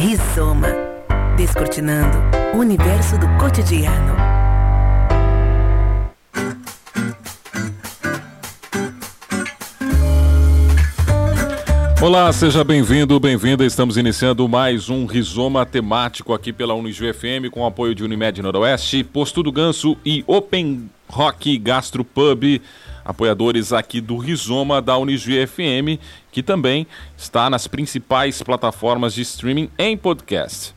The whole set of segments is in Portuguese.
Rizoma. Descortinando o universo do cotidiano. Olá, seja bem-vindo, bem-vinda. Estamos iniciando mais um Rizoma temático aqui pela Unijuí FM com apoio de Unimed Noroeste, Posto do Ganso e Open Rock Gastro Pub, apoiadores aqui do Rizoma da Unijuí FM, que também está nas principais plataformas de streaming em podcast.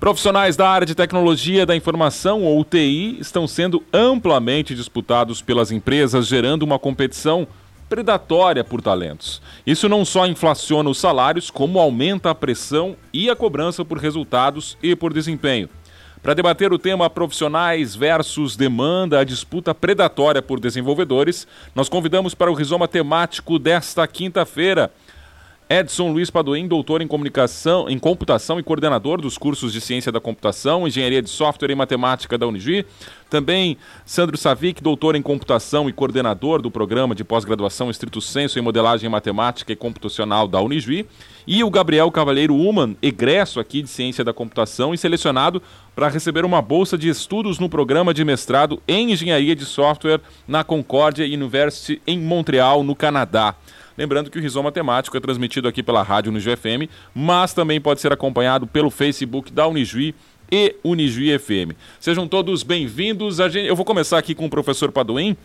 Profissionais da área de tecnologia da informação, ou TI, estão sendo amplamente disputados pelas empresas, gerando uma competição predatória por talentos. Isso não só inflaciona os salários, como aumenta a pressão e a cobrança por resultados e por desempenho. Para debater o tema profissionais versus demanda, a disputa predatória por desenvolvedores, nós convidamos para o rizoma temático desta quinta-feira Edson Luiz Padoim, doutor em comunicação, em computação e coordenador dos cursos de ciência da computação, engenharia de software e matemática da Unigi. Também Sandro Savic, doutor em computação e coordenador do programa de pós-graduação estrito senso em modelagem matemática e computacional da Unigi. E o Gabriel Cavalheiro Uman, egresso aqui de ciência da computação e selecionado para receber uma bolsa de estudos no programa de mestrado em engenharia de software na Concordia University em Montreal, no Canadá. Lembrando que o Rizoma Temático é transmitido aqui pela rádio Unijuí FM, mas também pode ser acompanhado pelo Facebook da Unijuí e Unijuí FM. Sejam todos bem-vindos. Eu vou começar aqui com o professor Paduim,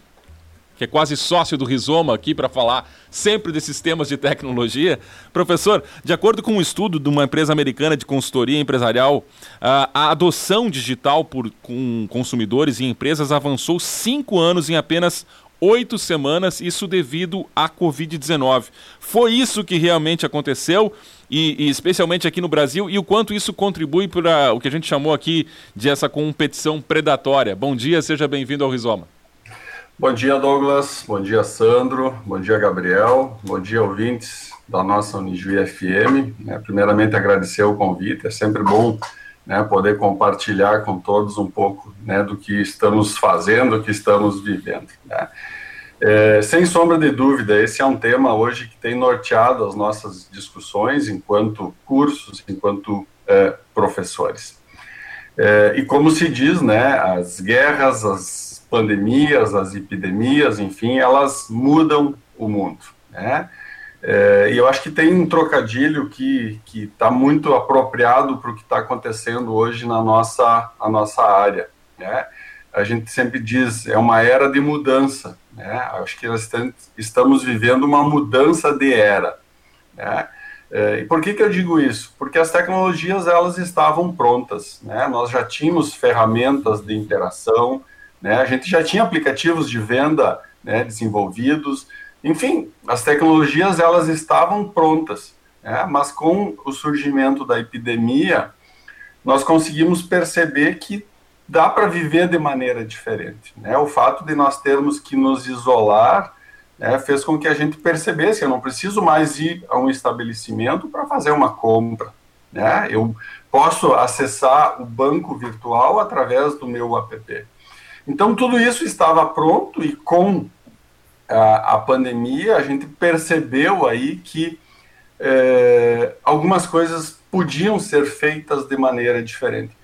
que é quase sócio do Rizoma aqui para falar sempre desses temas de tecnologia. Professor, de acordo com um estudo de uma empresa americana de consultoria empresarial, a adoção digital por com consumidores e empresas avançou cinco anos em apenas oito semanas, isso devido à Covid-19. Foi isso que realmente aconteceu, e, e, especialmente aqui no Brasil, e o quanto isso contribui para o que a gente chamou aqui de essa competição predatória. Bom dia, seja bem-vindo ao Rizoma. Bom dia, Douglas. Bom dia, Sandro. Bom dia, Gabriel. Bom dia, ouvintes da nossa Unijuí FM. É, primeiramente, agradecer o convite. É sempre bom né, poder compartilhar com todos um pouco né, do que estamos fazendo, do que estamos vivendo. Né. É, sem sombra de dúvida, esse é um tema hoje que tem norteado as nossas discussões enquanto cursos, enquanto é, professores. É, e como se diz, né, as guerras, as pandemias, as epidemias, enfim, elas mudam o mundo. Né? É, e eu acho que tem um trocadilho que está muito apropriado para o que está acontecendo hoje na nossa, a nossa área. Né? A gente sempre diz, é uma era de mudança. Né? Acho que nós estamos vivendo uma mudança de era. Né? É, e por que, que eu digo isso? Porque as tecnologias elas estavam prontas. Né? Nós já tínhamos ferramentas de interação, né? a gente já tinha aplicativos de venda né, desenvolvidos, enfim, as tecnologias elas estavam prontas, né? mas com o surgimento da epidemia, nós conseguimos perceber que dá para viver de maneira diferente. Né? O fato de nós termos que nos isolar né, fez com que a gente percebesse: eu não preciso mais ir a um estabelecimento para fazer uma compra. Né? Eu posso acessar o banco virtual através do meu app. Então, tudo isso estava pronto e com a, a pandemia, a gente percebeu aí que é, algumas coisas podiam ser feitas de maneira diferente.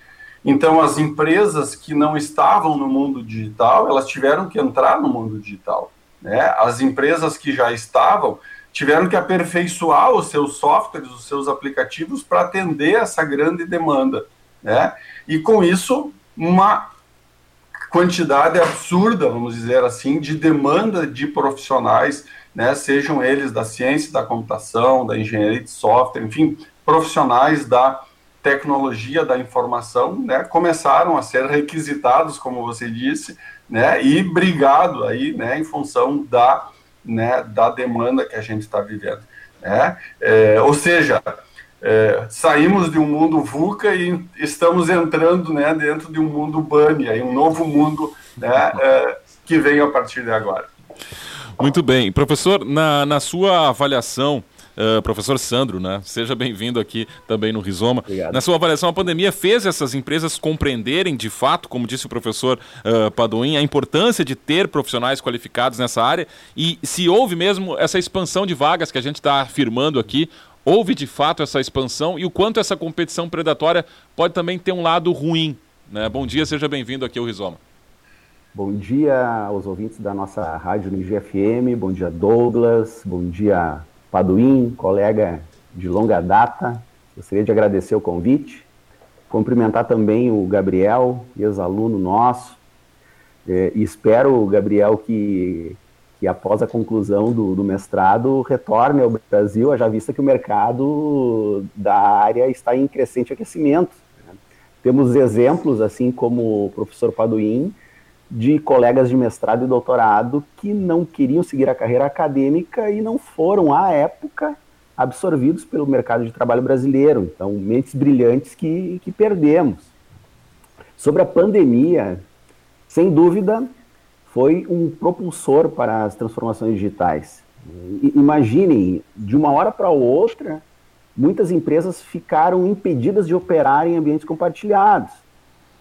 Então, as empresas que não estavam no mundo digital, elas tiveram que entrar no mundo digital. Né? As empresas que já estavam tiveram que aperfeiçoar os seus softwares, os seus aplicativos para atender essa grande demanda. Né? E com isso, uma quantidade absurda, vamos dizer assim, de demanda de profissionais, né, sejam eles da ciência da computação, da engenharia de software, enfim, profissionais da tecnologia da informação, né, começaram a ser requisitados, como você disse, né, e brigado aí, né, em função da, né, da demanda que a gente está vivendo. Né? É, ou seja, é, saímos de um mundo VUCA e estamos entrando né, dentro de um mundo BANI, aí um novo mundo né, é, que vem a partir de agora. Muito bem. Professor, na, na sua avaliação, Uh, professor Sandro, né? Seja bem-vindo aqui também no Rizoma. Obrigado. Na sua avaliação, a pandemia fez essas empresas compreenderem de fato, como disse o professor uh, Padoim, a importância de ter profissionais qualificados nessa área e se houve mesmo essa expansão de vagas que a gente está afirmando aqui, houve de fato essa expansão e o quanto essa competição predatória pode também ter um lado ruim. Né? Bom dia, seja bem-vindo aqui ao Rizoma. Bom dia aos ouvintes da nossa rádio no IGFM, bom dia Douglas, bom dia Paduim, colega de longa data. Gostaria de agradecer o convite, cumprimentar também o Gabriel, ex-aluno nosso, é, e espero, Gabriel, que após a conclusão do, do, mestrado retorne ao Brasil, haja vista que o mercado da área está em crescente aquecimento. Né? Temos exemplos, assim como o professor Paduim, de colegas de mestrado e doutorado que não queriam seguir a carreira acadêmica e não foram, à época, absorvidos pelo mercado de trabalho brasileiro. Então, mentes brilhantes que, que perdemos. Sobre a pandemia, sem dúvida, foi um propulsor para as transformações digitais. Imaginem, de uma hora para outra, muitas empresas ficaram impedidas de operar em ambientes compartilhados.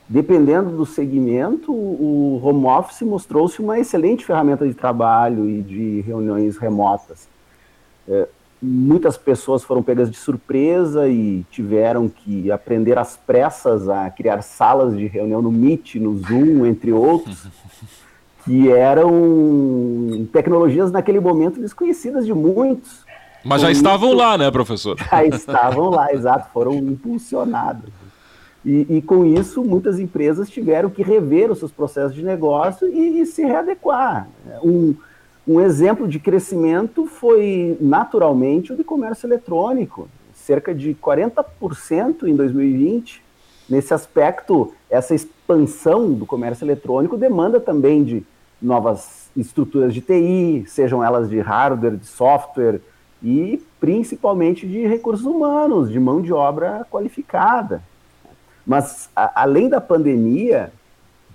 Dependendo do segmento, o home office mostrou-se uma excelente ferramenta de trabalho e de reuniões remotas. É, muitas pessoas foram pegas de surpresa e tiveram que aprender às pressas a criar salas de reunião no Meet, no Zoom, entre outros. que eram tecnologias naquele momento desconhecidas de muitos. Mas já estavam isso, lá, né, professor? Já estavam lá, exato, foram impulsionados. E, e, com isso, muitas empresas tiveram que rever os seus processos de negócio e, e se readequar. Um, um exemplo de crescimento foi, naturalmente, o de comércio eletrônico. Cerca de 40% em 2020. Nesse aspecto, essa expansão do comércio eletrônico demanda também de novas estruturas de TI, sejam elas de hardware, de software e principalmente de recursos humanos, de mão de obra qualificada. Mas, a, além da pandemia,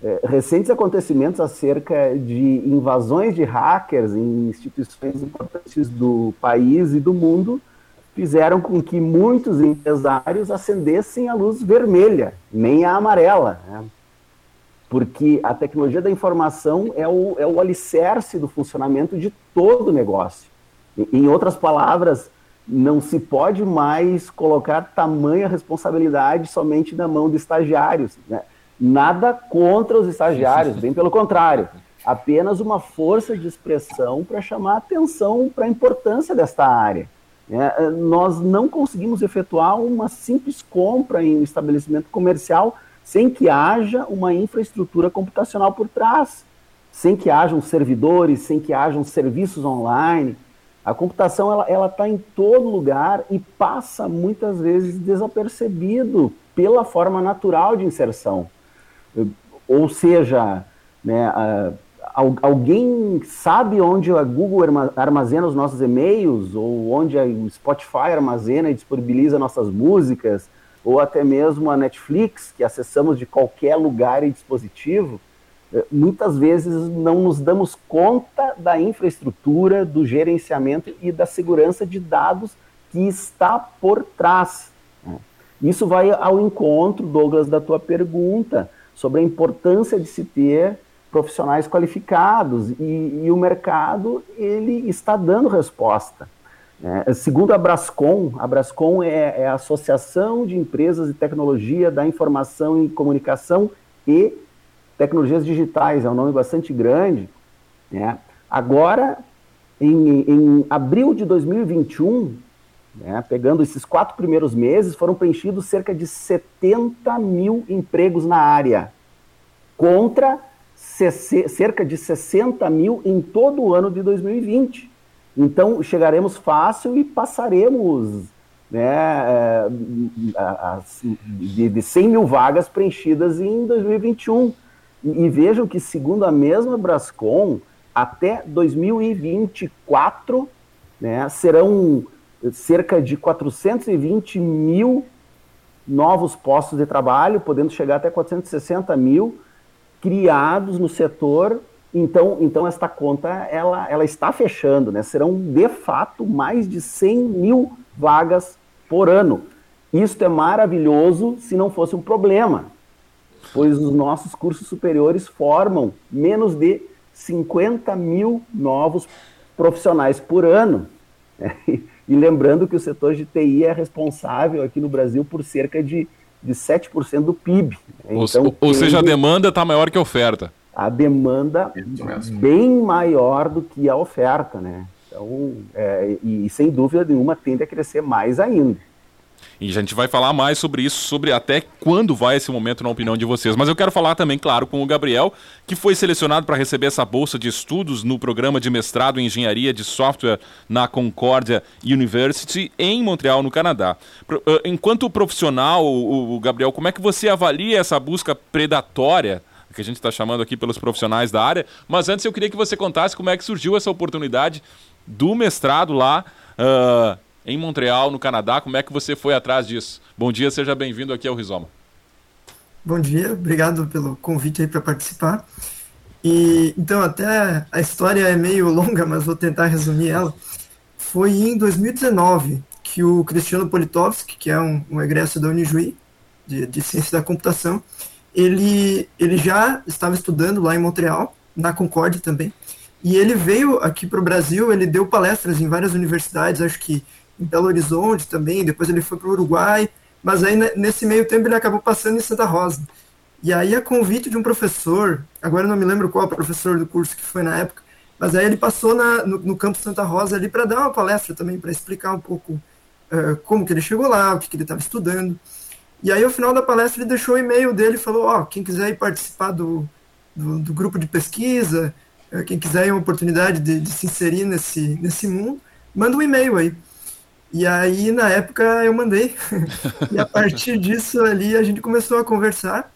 é, recentes acontecimentos acerca de invasões de hackers em instituições importantes do país e do mundo fizeram com que muitos empresários acendessem a luz vermelha, nem a amarela. Né? Porque a tecnologia da informação é o, é o alicerce do funcionamento de todo o negócio. Em outras palavras, não se pode mais colocar tamanha responsabilidade somente na mão de estagiários. Né? Nada contra os estagiários, bem pelo contrário. Apenas uma força de expressão para chamar atenção para a importância desta área. É, nós não conseguimos efetuar uma simples compra em um estabelecimento comercial sem que haja uma infraestrutura computacional por trás, sem que hajam servidores, sem que hajam serviços online. A computação ela está em todo lugar e passa muitas vezes desapercebido pela forma natural de inserção. Ou seja, né, alguém sabe onde a Google armazena os nossos e-mails, ou onde o Spotify armazena e disponibiliza nossas músicas, ou até mesmo a Netflix, que acessamos de qualquer lugar e dispositivo, eh, muitas vezes não nos damos conta da infraestrutura, do gerenciamento e da segurança de dados que está por trás. Isso vai ao encontro, Douglas, da tua pergunta sobre a importância de se ter profissionais qualificados e, e o mercado ele está dando resposta. É, segundo a Brascom, a Brascom é, é, a Associação de Empresas de Tecnologia da Informação e Comunicação e Tecnologias Digitais, é um nome bastante grande. Né? Agora, em, em, abril de 2021, né, pegando esses quatro primeiros meses, foram preenchidos cerca de 70 mil empregos na área, contra cerca de 60 mil em todo o ano de 2020. Então, chegaremos fácil e passaremos né, é, de, de 100 mil vagas preenchidas em 2021. E, e vejam que, segundo a mesma Brascom, até 2024 né, serão cerca de 420 mil novos postos de trabalho, podendo chegar até 460 mil, criados no setor então, então esta conta ela, ela está fechando, né? Serão de fato mais de 100 mil vagas por ano. Isto é maravilhoso se não fosse um problema, pois os nossos cursos superiores formam menos de 50 mil novos profissionais por ano. Né? E lembrando que o setor de TI é responsável aqui no Brasil por cerca de, de 7% do PIB. Então, ou, ou seja, a demanda está maior que a oferta. A demanda bem maior do que a oferta, né? Então, é, e, e sem dúvida nenhuma tende a crescer mais ainda. E a gente vai falar mais sobre isso, sobre até quando vai esse momento na opinião de vocês. Mas eu quero falar também, claro, com o Gabriel, que foi selecionado para receber essa bolsa de estudos no programa de mestrado em engenharia de software na Concordia University em Montreal, no Canadá. Eh, enquanto profissional, o Gabriel, como é que você avalia essa busca predatória que a gente está chamando aqui pelos profissionais da área? Mas antes eu queria que você contasse como é que surgiu essa oportunidade do mestrado lá. Uh, em Montreal, no Canadá. Como é que você foi atrás disso? Bom dia, seja bem-vindo aqui ao Rizoma. Bom dia, obrigado pelo convite aí para participar. E então até a história é meio longa, mas vou tentar resumir ela. Foi em 2019 que o Cristiano Politovski, que é um, um egresso da Unijuí, de, de ciência da computação, ele, ele já estava estudando lá em Montreal, na Concorde também, e ele veio aqui para o Brasil, ele deu palestras em várias universidades, acho que em Belo Horizonte também, depois ele foi para o Uruguai, mas aí nesse meio tempo ele acabou passando em Santa Rosa. E aí, a convite de um professor, agora não me lembro qual professor do curso que foi na época, mas aí ele passou na, no, no campo Santa Rosa ali para dar uma palestra também, para explicar um pouco uh, como que ele chegou lá, o que, que ele estava estudando. E aí, ao final da palestra, ele deixou o e-mail dele falou: Ó, oh, quem quiser ir participar do, do, do grupo de pesquisa, uh, quem quiser uma oportunidade de, de se inserir nesse, nesse mundo, manda um e-mail aí. E aí, na época, eu mandei. e a partir disso ali, a gente começou a conversar.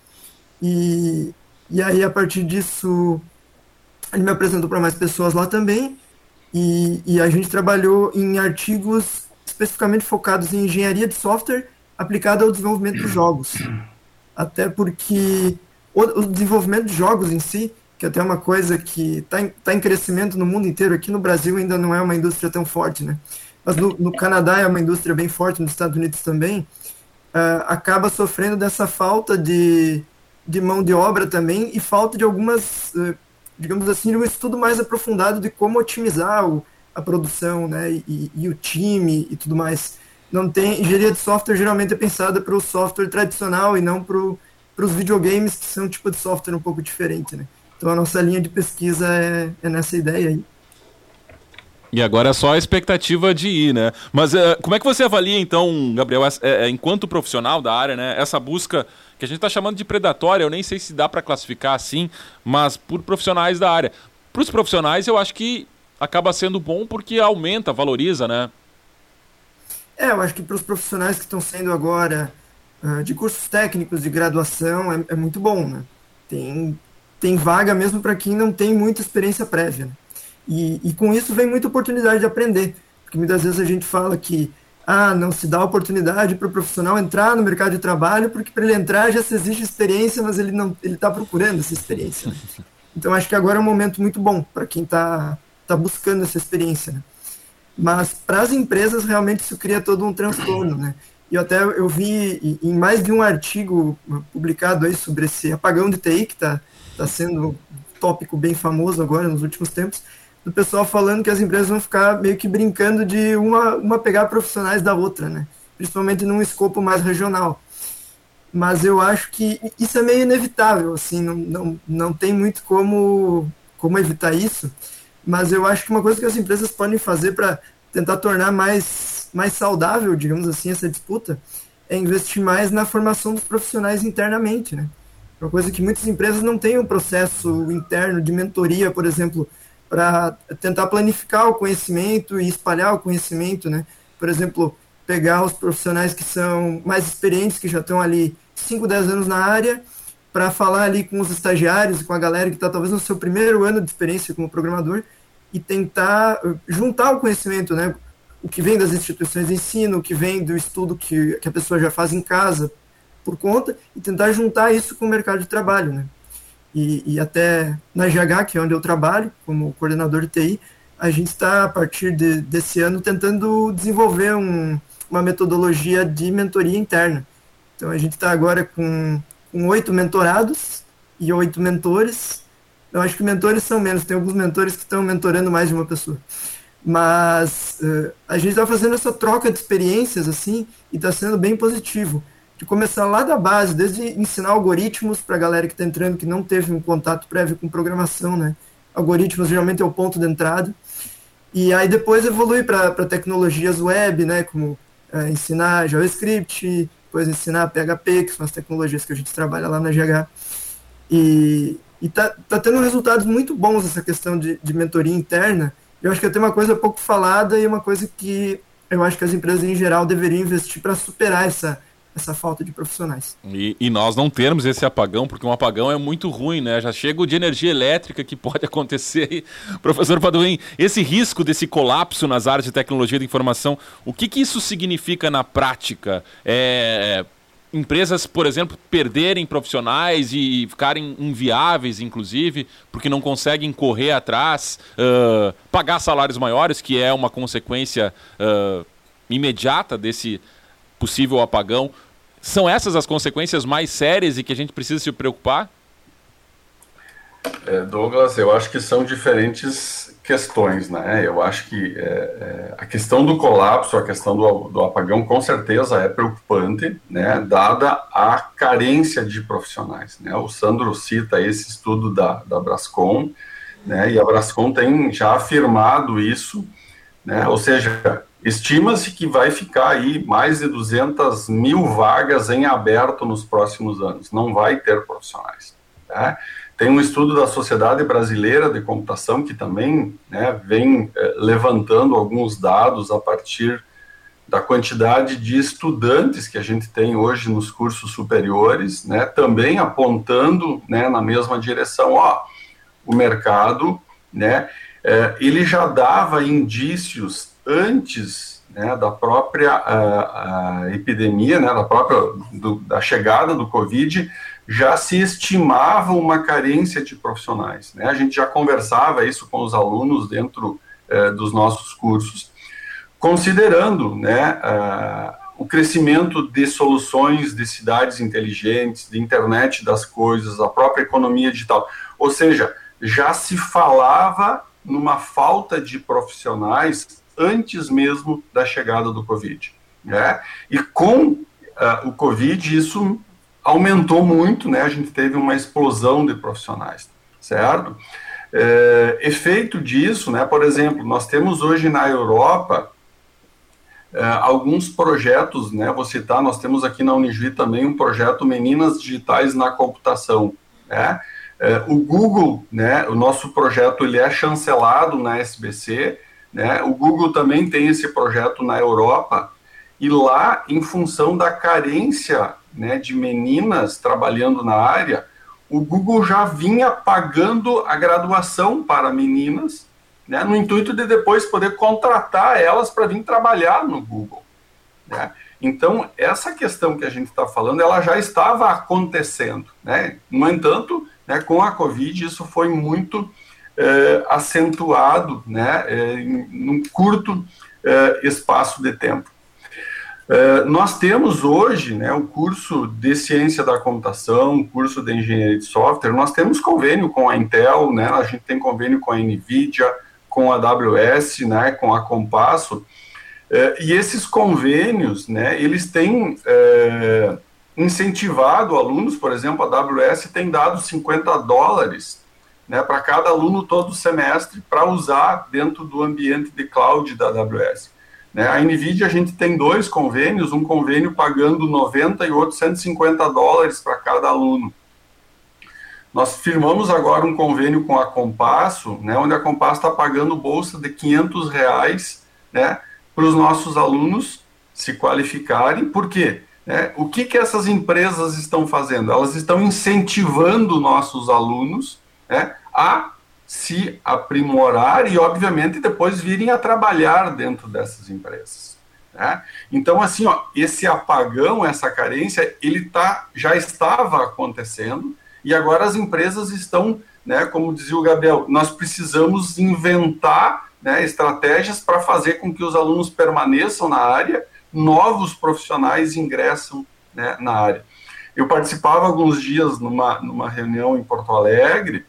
E, e aí, a partir disso, ele me apresentou para mais pessoas lá também. E, e a gente trabalhou em artigos especificamente focados em engenharia de software aplicada ao desenvolvimento de jogos. Até porque o, o desenvolvimento de jogos em si, que é até é uma coisa que está em, tá em crescimento no mundo inteiro, aqui no Brasil ainda não é uma indústria tão forte, né? mas no, no, Canadá é uma indústria bem forte, nos Estados Unidos também, uh, acaba sofrendo dessa falta de, de mão de obra também e falta de algumas, uh, digamos assim, de um estudo mais aprofundado de como otimizar o, a produção, né, e, e, o time e tudo mais. Não tem engenharia de software geralmente é pensada para o software tradicional e não para os videogames que são um tipo de software um pouco diferente, né? Então a nossa linha de pesquisa é, é nessa ideia aí. E agora é só a expectativa de ir, né? Mas uh, como é que você avalia, então, Gabriel, é, é, enquanto profissional da área, né? Essa busca que a gente está chamando de predatória, eu nem sei se dá para classificar assim, mas por profissionais da área. Para os profissionais, eu acho que acaba sendo bom porque aumenta, valoriza, né? É, eu acho que para os profissionais que estão sendo agora uh, de cursos técnicos de graduação é, é muito bom, né? Tem, tem vaga mesmo para quem não tem muita experiência prévia. Né? E, e com isso vem muita oportunidade de aprender, porque muitas vezes a gente fala que ah, não se dá oportunidade para o profissional entrar no mercado de trabalho, porque para ele entrar já se existe experiência, mas ele não ele está procurando essa experiência. Né? Então acho que agora é um momento muito bom para quem está tá buscando essa experiência. Né? Mas para as empresas realmente isso cria todo um transtorno, né? E até eu vi em mais de um artigo publicado aí sobre esse apagão de TI que está tá sendo um tópico bem famoso agora nos últimos tempos do pessoal falando que as empresas vão ficar meio que brincando de uma, uma pegar profissionais da outra, né? Principalmente num escopo mais regional. Mas eu acho que isso é meio inevitável, assim, não, não, não tem muito como, como evitar isso. Mas eu acho que uma coisa que as empresas podem fazer para tentar tornar mais, mais saudável, digamos assim, essa disputa, é investir mais na formação dos profissionais internamente, né? Uma coisa que muitas empresas não têm um processo interno de mentoria, por exemplo, para tentar planificar o conhecimento e espalhar o conhecimento, né? Por exemplo, pegar os profissionais que são mais experientes, que já estão ali 5, 10 anos na área, para falar ali com os estagiários, com a galera que está talvez no seu primeiro ano de experiência como programador, e tentar uh, juntar o conhecimento, né? O que vem das instituições de ensino, o que vem do estudo que, que a pessoa já faz em casa por conta, e tentar juntar isso com o mercado de trabalho, né? e, e até na GH, que é onde eu trabalho, como coordenador de TI, a gente está, a partir de, desse ano, tentando desenvolver um, uma metodologia de mentoria interna. Então, a gente está agora com, com oito mentorados e oito mentores. Eu acho que mentores são menos, tem alguns mentores que estão mentorando mais de uma pessoa. mas uh, a gente está fazendo essa troca de experiências assim e está sendo bem positivo. De começar lá da base, desde ensinar algoritmos para a galera que está entrando que não teve um contato prévio com programação, né? Algoritmos geralmente é o ponto de entrada. E aí depois evolui para tecnologias web, né? Como uh, ensinar JavaScript, depois ensinar PHP, que são as tecnologias que a gente trabalha lá na GH. E, e tá, tendo resultados muito bons essa questão de, de mentoria interna, eu acho que tem uma coisa pouco falada e uma coisa que eu acho que as empresas em geral deveriam investir para superar essa, essa falta de profissionais. E, e, nós não termos esse apagão, porque um apagão é muito ruim, né? Já chega o de energia elétrica que pode acontecer. Professor Paduim, esse risco desse colapso nas áreas de tecnologia de informação, o que, que isso significa na prática? É, empresas, por exemplo, perderem profissionais e ficarem inviáveis, inclusive, porque não conseguem correr atrás, uh, pagar salários maiores, que é uma consequência uh, imediata desse possível apagão. São essas as consequências mais sérias e que a gente precisa se preocupar? É, Douglas, eu acho que são diferentes questões, né? Eu acho que é, é, a questão do colapso, a questão do, do, apagão, com certeza é preocupante, né? Dada a carência de profissionais, né? O Sandro cita esse estudo da, da Brascom, né? E a Brascom tem já afirmado isso, né? Ou seja, estima-se que vai ficar aí mais de 200 mil vagas em aberto nos próximos anos. Não vai ter profissionais, né? Tem um estudo da Sociedade Brasileira de Computação que também né, vem eh, levantando alguns dados a partir da quantidade de estudantes que a gente tem hoje nos cursos superiores, né, também apontando né, na mesma direção. Ó, o mercado, né, eh, ele já dava indícios antes né, da própria epidemia, né, da própria do, da chegada do Covid, já se estimava uma carência de profissionais. Né? A gente já conversava isso com os alunos dentro eh, dos nossos cursos, considerando né, o crescimento de soluções de cidades inteligentes, de internet das coisas, a própria economia digital. Ou seja, já se falava numa falta de profissionais antes mesmo da chegada do Covid. Né? E com uh, o Covid, isso aumentou muito, né? A gente teve uma explosão de profissionais, certo? É, efeito disso, né? Por exemplo, nós temos hoje na Europa é, alguns projetos, né? Vou citar, nós temos aqui na Unijuí também um projeto Meninas Digitais na Computação, né? É, o Google, né? O nosso projeto ele é chancelado na SBC, né? O Google também tem esse projeto na Europa e lá, em função da carência né, de meninas trabalhando na área, o Google já vinha pagando a graduação para meninas, né, no intuito de depois poder contratar elas para vir trabalhar no Google. Né? Então, essa questão que a gente está falando, ela já estava acontecendo. Né? No entanto, né, com a Covid, isso foi muito é, acentuado né, é, em um curto é, espaço de tempo. Nós temos hoje né, o curso de ciência da computação, o curso de engenharia de software, nós temos convênio com a Intel, né, a gente tem convênio com a NVIDIA, com a AWS, né, com a Compasso, e esses convênios, né, eles têm incentivado alunos, por exemplo, a AWS tem dado 50 dólares né, para cada aluno todo semestre para usar dentro do ambiente de cloud da AWS. Né? A NVIDIA, a gente tem dois convênios, um convênio pagando 90 e outro 150 dólares para cada aluno. Nós firmamos agora um convênio com a Compasso, né, onde a Compasso está pagando bolsa de 500 reais né, para os nossos alunos se qualificarem. Por quê? É, o que, que essas empresas estão fazendo? Elas estão incentivando nossos alunos né, a se aprimorar e, obviamente, depois virem a trabalhar dentro dessas empresas. Né? Então, assim, ó, esse apagão, essa carência, ele tá, já estava acontecendo e agora as empresas estão, né, como dizia o Gabriel, nós precisamos inventar né, estratégias para fazer com que os alunos permaneçam na área, novos profissionais ingressam né, na área. Eu participava alguns dias numa, numa reunião em Porto Alegre,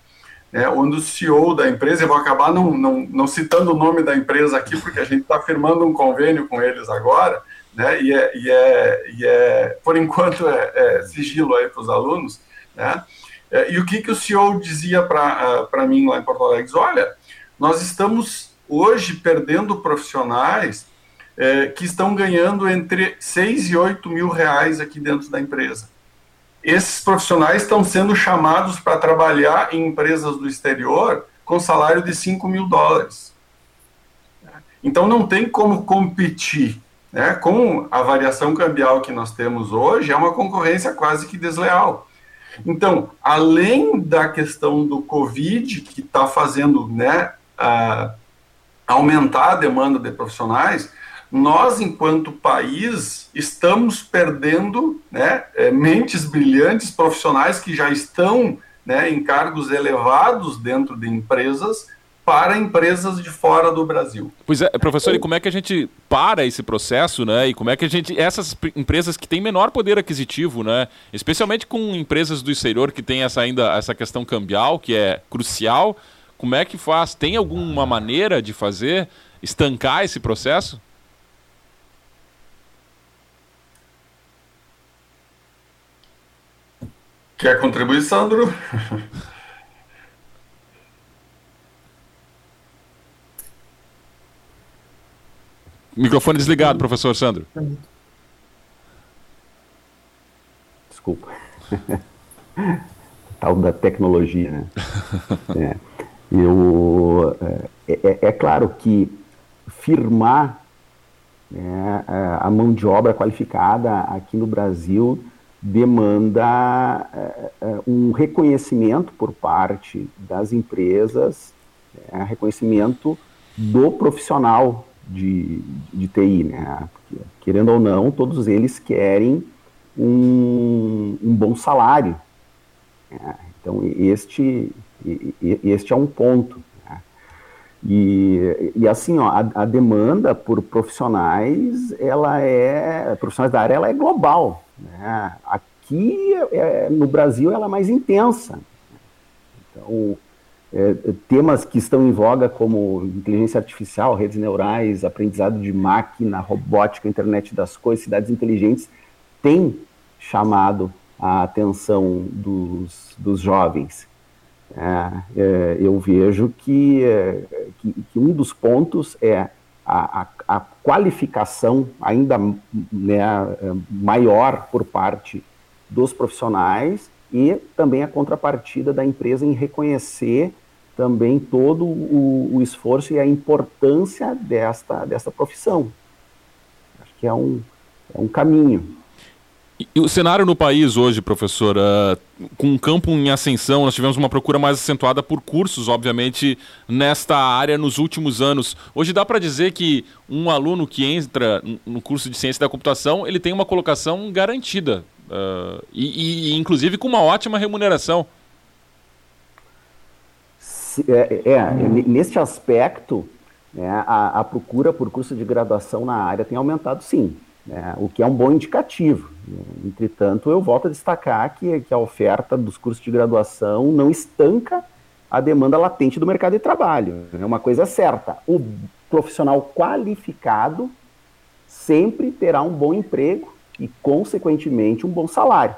né, onde o CEO da empresa, eu vou acabar não, não, não citando o nome da empresa aqui, porque a gente está firmando um convênio com eles agora, né, e, é, e, é, e é, por enquanto, é, é sigilo aí para os alunos, né, é, e o que, que o CEO dizia para uh, mim lá em Porto Alegre? Olha, nós estamos hoje perdendo profissionais é, que estão ganhando entre 6 e 8 mil reais aqui dentro da empresa. Esses profissionais estão sendo chamados para trabalhar em empresas do exterior com salário de 5 mil dólares. Então não tem como competir. Né? Com a variação cambial que nós temos hoje, é uma concorrência quase que desleal. Então, além da questão do Covid, que está fazendo né, aumentar a demanda de profissionais, nós, enquanto país, estamos perdendo né, é, mentes brilhantes, profissionais que já estão né, em cargos elevados dentro de empresas para empresas de fora do Brasil. Pois é, professor, e como é que a gente para esse processo, né? E como é que a gente essas empresas que têm menor poder aquisitivo, né, especialmente com empresas do exterior que têm essa ainda essa questão cambial que é crucial, como é que faz? Tem alguma maneira de fazer estancar esse processo? Quer contribuir, Sandro? Microfone desligado, professor Sandro. Desculpa. Tal da tecnologia, né? é. Eu, é, é, é, claro que firmar né, a mão de obra qualificada aqui no Brasil demanda é, é, um reconhecimento por parte das empresas, é, reconhecimento do profissional de, de TI, né? Porque, querendo ou não, todos eles querem um, um bom salário. Né? Então, este, este é um ponto. Né? E, e assim, ó, a, a, demanda por profissionais, ela é, profissionais da área, ela é global. Né? Aqui, é, no Brasil, ela é mais intensa. Então, é, temas que estão em voga como inteligência artificial, redes neurais, aprendizado de máquina, robótica, internet das coisas, cidades inteligentes, têm chamado a atenção dos, dos jovens. É, é, eu vejo que, é, que, que, um dos pontos é a, a, a qualificação ainda né, maior por parte dos profissionais e também a contrapartida da empresa em reconhecer também todo o, o esforço e a importância desta, desta profissão. Acho que é um, é um caminho. E o cenário no país hoje, professor, uh, com um campo em ascensão, nós tivemos uma procura mais acentuada por cursos, obviamente, nesta área nos últimos anos. Hoje dá para dizer que um aluno que entra no curso de ciência da computação, ele tem uma colocação garantida, uh, e, e, inclusive com uma ótima remuneração. É, é, é neste aspecto, né, a, a procura por curso de graduação na área tem aumentado sim né, o que é um bom indicativo. Entretanto, eu volto a destacar que, que a oferta dos cursos de graduação não estanca a demanda latente do mercado de trabalho. É uma coisa certa: o profissional qualificado sempre terá um bom emprego e, consequentemente, um bom salário.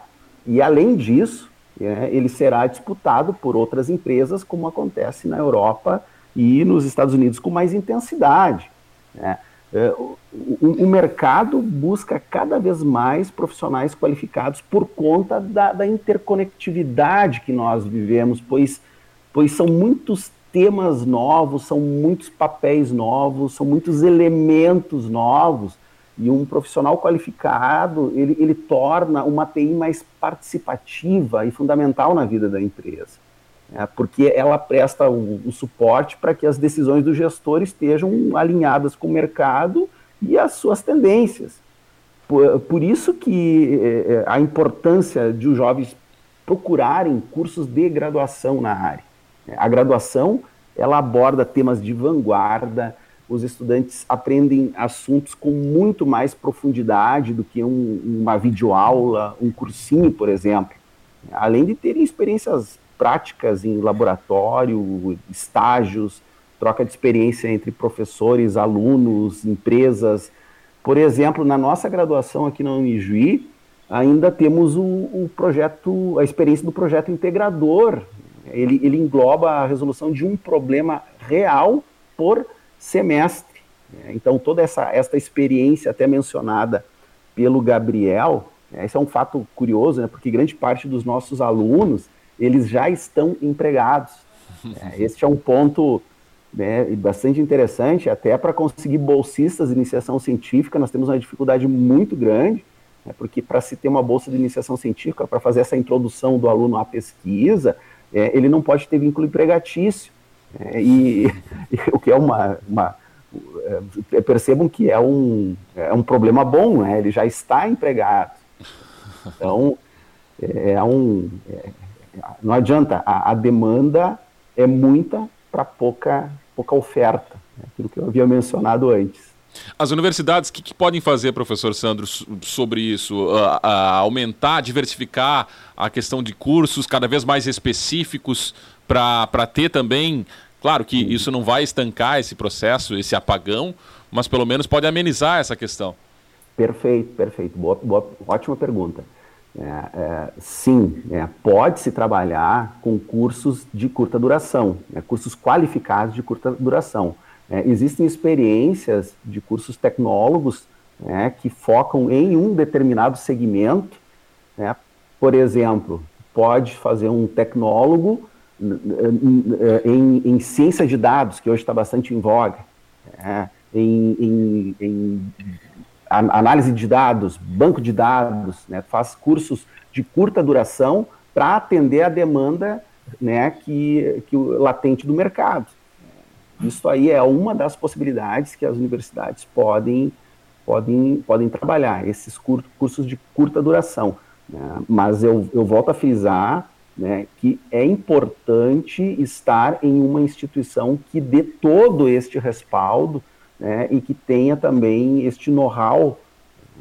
E, além disso, é, ele será disputado por outras empresas, como acontece na Europa e nos Estados Unidos com mais intensidade. Né? É, o, o, mercado busca cada vez mais profissionais qualificados por conta da, da, interconectividade que nós vivemos, pois, pois são muitos temas novos, são muitos papéis novos, são muitos elementos novos, e um profissional qualificado, ele, ele torna uma TI mais participativa e fundamental na vida da empresa é, porque ela presta o, o suporte para que as decisões do gestor estejam alinhadas com o mercado e as suas tendências. Por, por isso que é, é a importância de os jovens procurarem cursos de graduação na área. A graduação ela aborda temas de vanguarda, os estudantes aprendem assuntos com muito mais profundidade do que um, uma videoaula, um cursinho, por exemplo. Além de terem experiências práticas em laboratório, estágios, troca de experiência entre professores, alunos, empresas. Por exemplo, na nossa graduação aqui na Unijuí, ainda temos o, o projeto, a experiência do projeto integrador. Ele, ele engloba a resolução de um problema real por semestre. Então, toda essa, essa experiência até mencionada pelo Gabriel, né, esse é um fato curioso, né, porque grande parte dos nossos alunos, eles já estão empregados. É, este é um ponto né, bastante interessante, até para conseguir bolsistas de iniciação científica, nós temos uma dificuldade muito grande, né, porque para se ter uma bolsa de iniciação científica, para fazer essa introdução do aluno à pesquisa, é, ele não pode ter vínculo empregatício. É, e, e, o que é uma, uma é, percebam que é um, é um problema bom, né? ele já está empregado. Então, é, é um, é, não adianta, a, a, demanda é muita para pouca, pouca oferta, né? aquilo que eu havia mencionado antes. As universidades, o que, que, podem fazer, professor Sandro, sobre isso? Uh, uh, aumentar, diversificar a questão de cursos cada vez mais específicos para ter também Claro que isso não vai estancar esse processo, esse apagão, mas pelo menos pode amenizar essa questão. Perfeito, perfeito. Boa, boa ótima pergunta. É, é, sim, é, pode-se trabalhar com cursos de curta duração, né, cursos qualificados de curta duração. É, existem experiências de cursos tecnólogos né, que focam em um determinado segmento. Né, por exemplo, pode fazer um tecnólogo em, em, ciência de dados, que hoje está bastante em voga, em, em, em, análise de dados, banco de dados, né, faz cursos de curta duração para atender a demanda né, que, que latente do mercado. Isso aí é uma das possibilidades que as universidades podem, podem, podem trabalhar, esses cursos de curta duração. Né? Mas eu, eu volto a frisar né, que é importante estar em uma instituição que dê todo este respaldo né, e que tenha também este know-how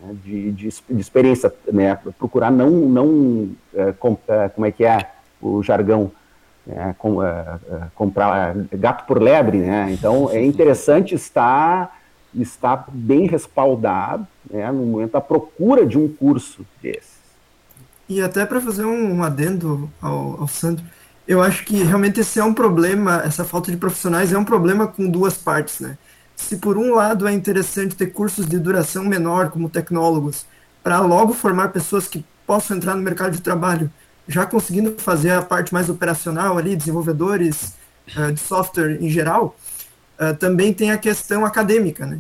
né, de, de, de, experiência, né, procurar não, não é, com, é, como é que é o jargão, é, com, é, é, comprar gato por lebre, né? Então é interessante estar, estar bem respaldado né, no momento da procura de um curso desse. E até para fazer um, adendo ao, ao Sandro, eu acho que realmente esse é um problema, essa falta de profissionais é um problema com duas partes, né? Se por um lado é interessante ter cursos de duração menor, como tecnólogos, para logo formar pessoas que possam entrar no mercado de trabalho, já conseguindo fazer a parte mais operacional ali, desenvolvedores uh, de software em geral, uh, também tem a questão acadêmica, né?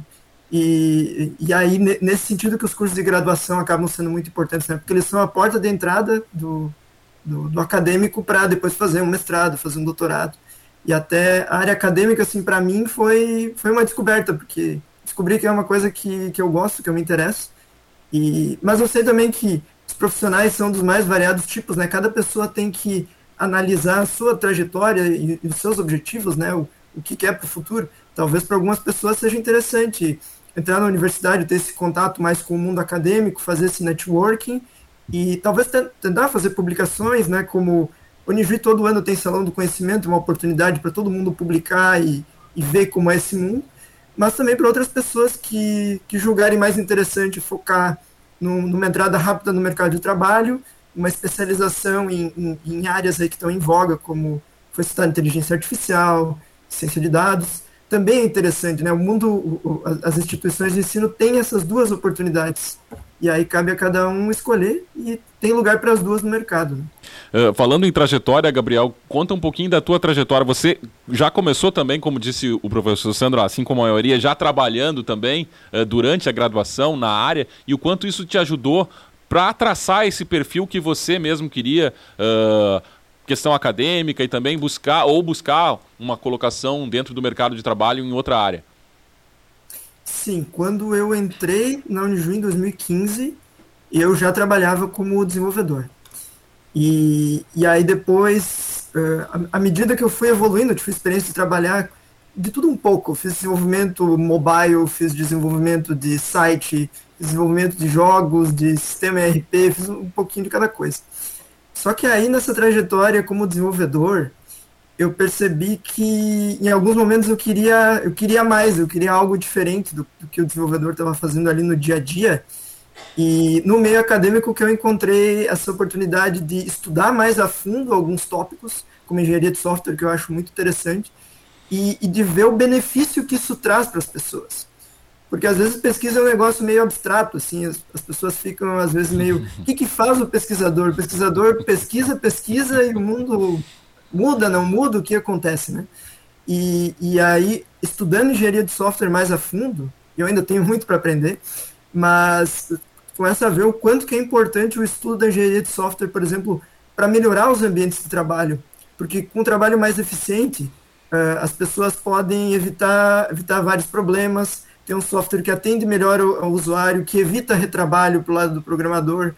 E, e aí, nesse sentido que os cursos de graduação acabam sendo muito importantes, né? porque eles são a porta de entrada do, do, do acadêmico para depois fazer um mestrado, fazer um doutorado. E até a área acadêmica, assim, para mim foi, foi uma descoberta, porque descobri que é uma coisa que, que eu gosto, que eu me interesso. E, mas eu sei também que os profissionais são dos mais variados tipos, né? Cada pessoa tem que analisar a sua trajetória e, e os seus objetivos, né? O, o que quer para o futuro. Talvez para algumas pessoas seja interessante entrar na universidade, ter esse contato mais com o mundo acadêmico, fazer esse networking e talvez tentar fazer publicações, né, como o Unijuí todo ano tem Salão do Conhecimento, uma oportunidade para todo mundo publicar e, e, ver como é esse mundo, mas também para outras pessoas que, que julgarem mais interessante focar no, numa entrada rápida no mercado de trabalho, uma especialização em, em, em áreas aí que estão em voga, como foi citar inteligência artificial, ciência de dados, também é interessante, né? O mundo, as instituições de ensino têm essas duas oportunidades. E aí cabe a cada um escolher e tem lugar para as duas no mercado. Uh, falando em trajetória, Gabriel, conta um pouquinho da tua trajetória. Você já começou também, como disse o professor Sandro, assim como a maioria, já trabalhando também uh, durante a graduação na área e o quanto isso te ajudou para traçar esse perfil que você mesmo queria. Uh, questão acadêmica e também buscar ou buscar uma colocação dentro do mercado de trabalho em outra área? Sim, quando eu entrei na Unijuí em 2015, eu já trabalhava como desenvolvedor. E, e aí depois, uh, à medida que eu fui evoluindo, eu tive experiência de trabalhar de tudo um pouco. Eu fiz desenvolvimento mobile, fiz desenvolvimento de site, desenvolvimento de jogos, de sistema ERP, fiz um pouquinho de cada coisa. Só que aí nessa trajetória como desenvolvedor, eu percebi que em alguns momentos eu queria, eu queria mais, eu queria algo diferente do, do que o desenvolvedor estava fazendo ali no dia a dia. E no meio acadêmico que eu encontrei essa oportunidade de estudar mais a fundo alguns tópicos, como engenharia de software, que eu acho muito interessante, e, e de ver o benefício que isso traz para as pessoas. Porque às vezes pesquisa é um negócio meio abstrato, assim, as, as pessoas ficam às vezes meio. O que, que faz o pesquisador? O pesquisador pesquisa, pesquisa e o mundo muda, não muda, o que acontece, né? E, e aí, estudando engenharia de software mais a fundo, eu ainda tenho muito para aprender, mas começa a ver o quanto que é importante o estudo da engenharia de software, por exemplo, para melhorar os ambientes de trabalho, porque com um trabalho mais eficiente, uh, as pessoas podem evitar, evitar vários problemas, ter um software que atende melhor o, usuário, que evita retrabalho para o lado do programador,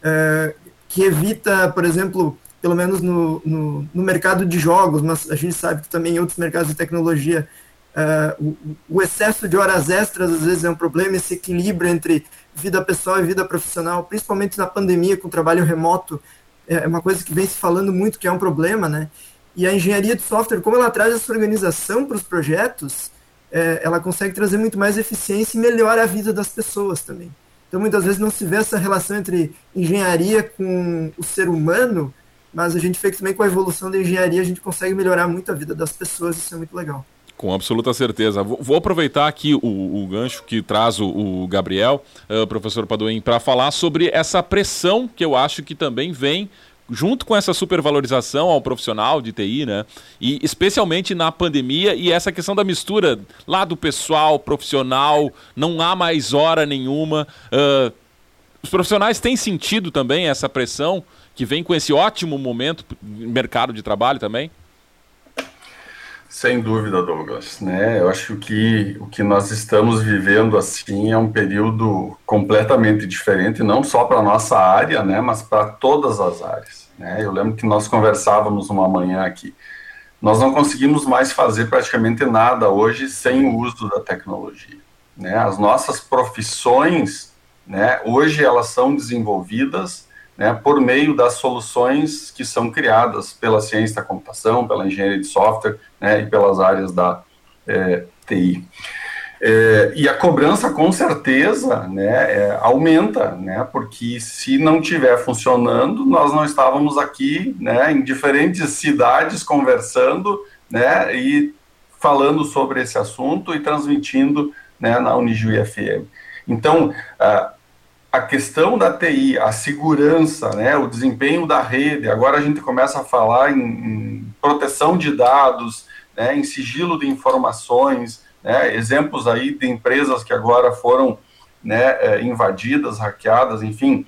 uh, que evita, por exemplo, pelo menos no, no, no, mercado de jogos, mas a gente sabe que também em outros mercados de tecnologia, uh, o, o, excesso de horas extras às vezes é um problema, esse equilíbrio entre vida pessoal e vida profissional, principalmente na pandemia com o trabalho remoto, é uma coisa que vem se falando muito que é um problema, né? E a engenharia de software, como ela traz essa organização para os projetos, é, ela consegue trazer muito mais eficiência e melhora a vida das pessoas também. Então, muitas vezes não se vê essa relação entre engenharia com o ser humano, mas a gente vê que também com a evolução da engenharia a gente consegue melhorar muito a vida das pessoas, isso é muito legal. Com absoluta certeza. Vou, aproveitar aqui o, o, gancho que traz o, o Gabriel, uh, professor Padoim, para falar sobre essa pressão que eu acho que também vem junto com essa supervalorização ao profissional de TI, né? E especialmente na pandemia e essa questão da mistura lá do pessoal, profissional, não há mais hora nenhuma. Uh, os profissionais têm sentido também essa pressão que vem com esse ótimo momento mercado de trabalho também? Sem dúvida, Douglas. Né? Eu acho que o que nós estamos vivendo assim é um período completamente diferente, não só para a nossa área, né, mas para todas as áreas. Né? Eu lembro que nós conversávamos uma manhã aqui. Nós não conseguimos mais fazer praticamente nada hoje sem o uso da tecnologia. Né? As nossas profissões, né, hoje elas são desenvolvidas né, por meio das soluções que são criadas pela ciência da computação, pela engenharia de software né, e pelas áreas da é, TI. É, e a cobrança, com certeza, né, é, aumenta, né, porque se não estiver funcionando, nós não estávamos aqui né, em diferentes cidades conversando né, e falando sobre esse assunto e transmitindo né, na Unijuí FM. Então, a questão da TI, a segurança, né, o desempenho da rede, agora a gente começa a falar em, em proteção de dados, né, em sigilo de informações, né, exemplos aí de empresas que agora foram né, é, invadidas, hackeadas, enfim,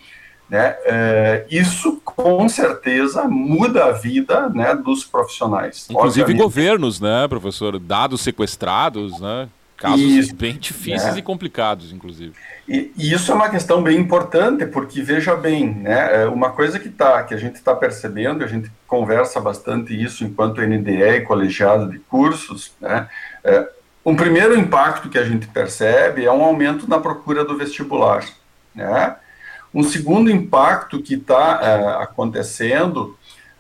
né, é, isso com certeza muda a vida né, dos profissionais. Inclusive Obviamente. governos, né, professor? Dados sequestrados, né? Casos bem difíceis né? e complicados, inclusive. E, e, isso é uma questão bem importante, porque veja bem, né, é uma coisa que, tá, que a gente está percebendo, a gente conversa bastante isso enquanto NDE e colegiado de cursos, né, é, um primeiro impacto que a gente percebe é um aumento na procura do vestibular. Né? Um segundo impacto que está é, acontecendo,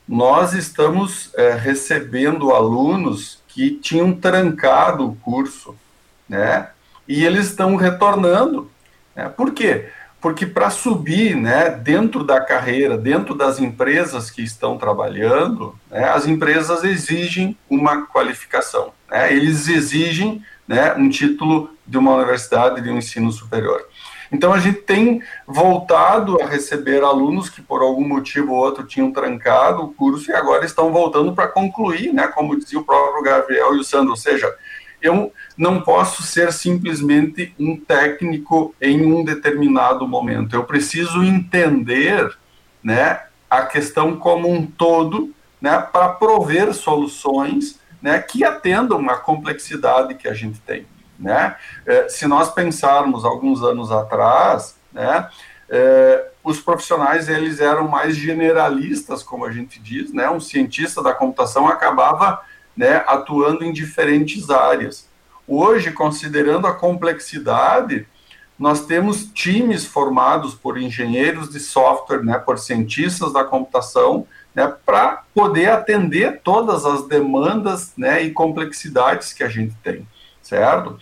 nós estamos é, recebendo alunos que tinham trancado o curso, né? E eles estão retornando. Né? Por quê? Porque para subir né, dentro da carreira, dentro das empresas que estão trabalhando, né, as empresas exigem uma qualificação. Né? Eles exigem né, um título de uma universidade de um ensino superior. Então a gente tem voltado a receber alunos que por algum motivo ou outro tinham trancado o curso e agora estão voltando para concluir, né, como dizia o próprio Gabriel e o Sandro, ou seja, eu não posso ser simplesmente um técnico em um determinado momento. Eu preciso entender, né, a questão como um todo, né, para prover soluções, né, que atendam a complexidade que a gente tem, né? É, se nós pensarmos alguns anos atrás, né, é, os profissionais eles eram mais generalistas, como a gente diz, né? Um cientista da computação acabava né, atuando em diferentes áreas. Hoje, considerando a complexidade, nós temos times formados por engenheiros de software, né, por cientistas da computação, né, para poder atender todas as demandas né, e complexidades que a gente tem, certo?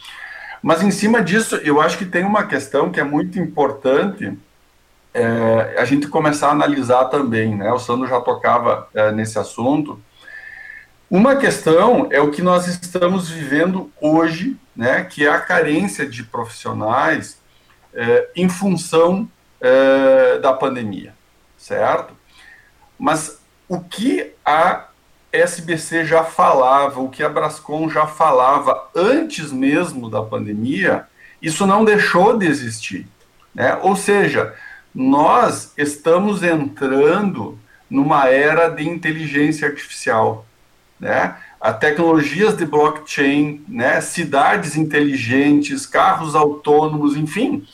Mas em cima disso, eu acho que tem uma questão que é muito importante é, a gente começar a analisar também, né? O Sandro já tocava é, nesse assunto. Uma questão é o que nós estamos vivendo hoje, né? Que é a carência de profissionais é, em função é, da pandemia, certo? Mas o que a SBC já falava, o que a Brascom já falava antes mesmo da pandemia, isso não deixou de existir. Né? Ou seja, nós estamos entrando numa era de inteligência artificial. Né? A tecnologias de blockchain, né? cidades inteligentes, carros autônomos, enfim,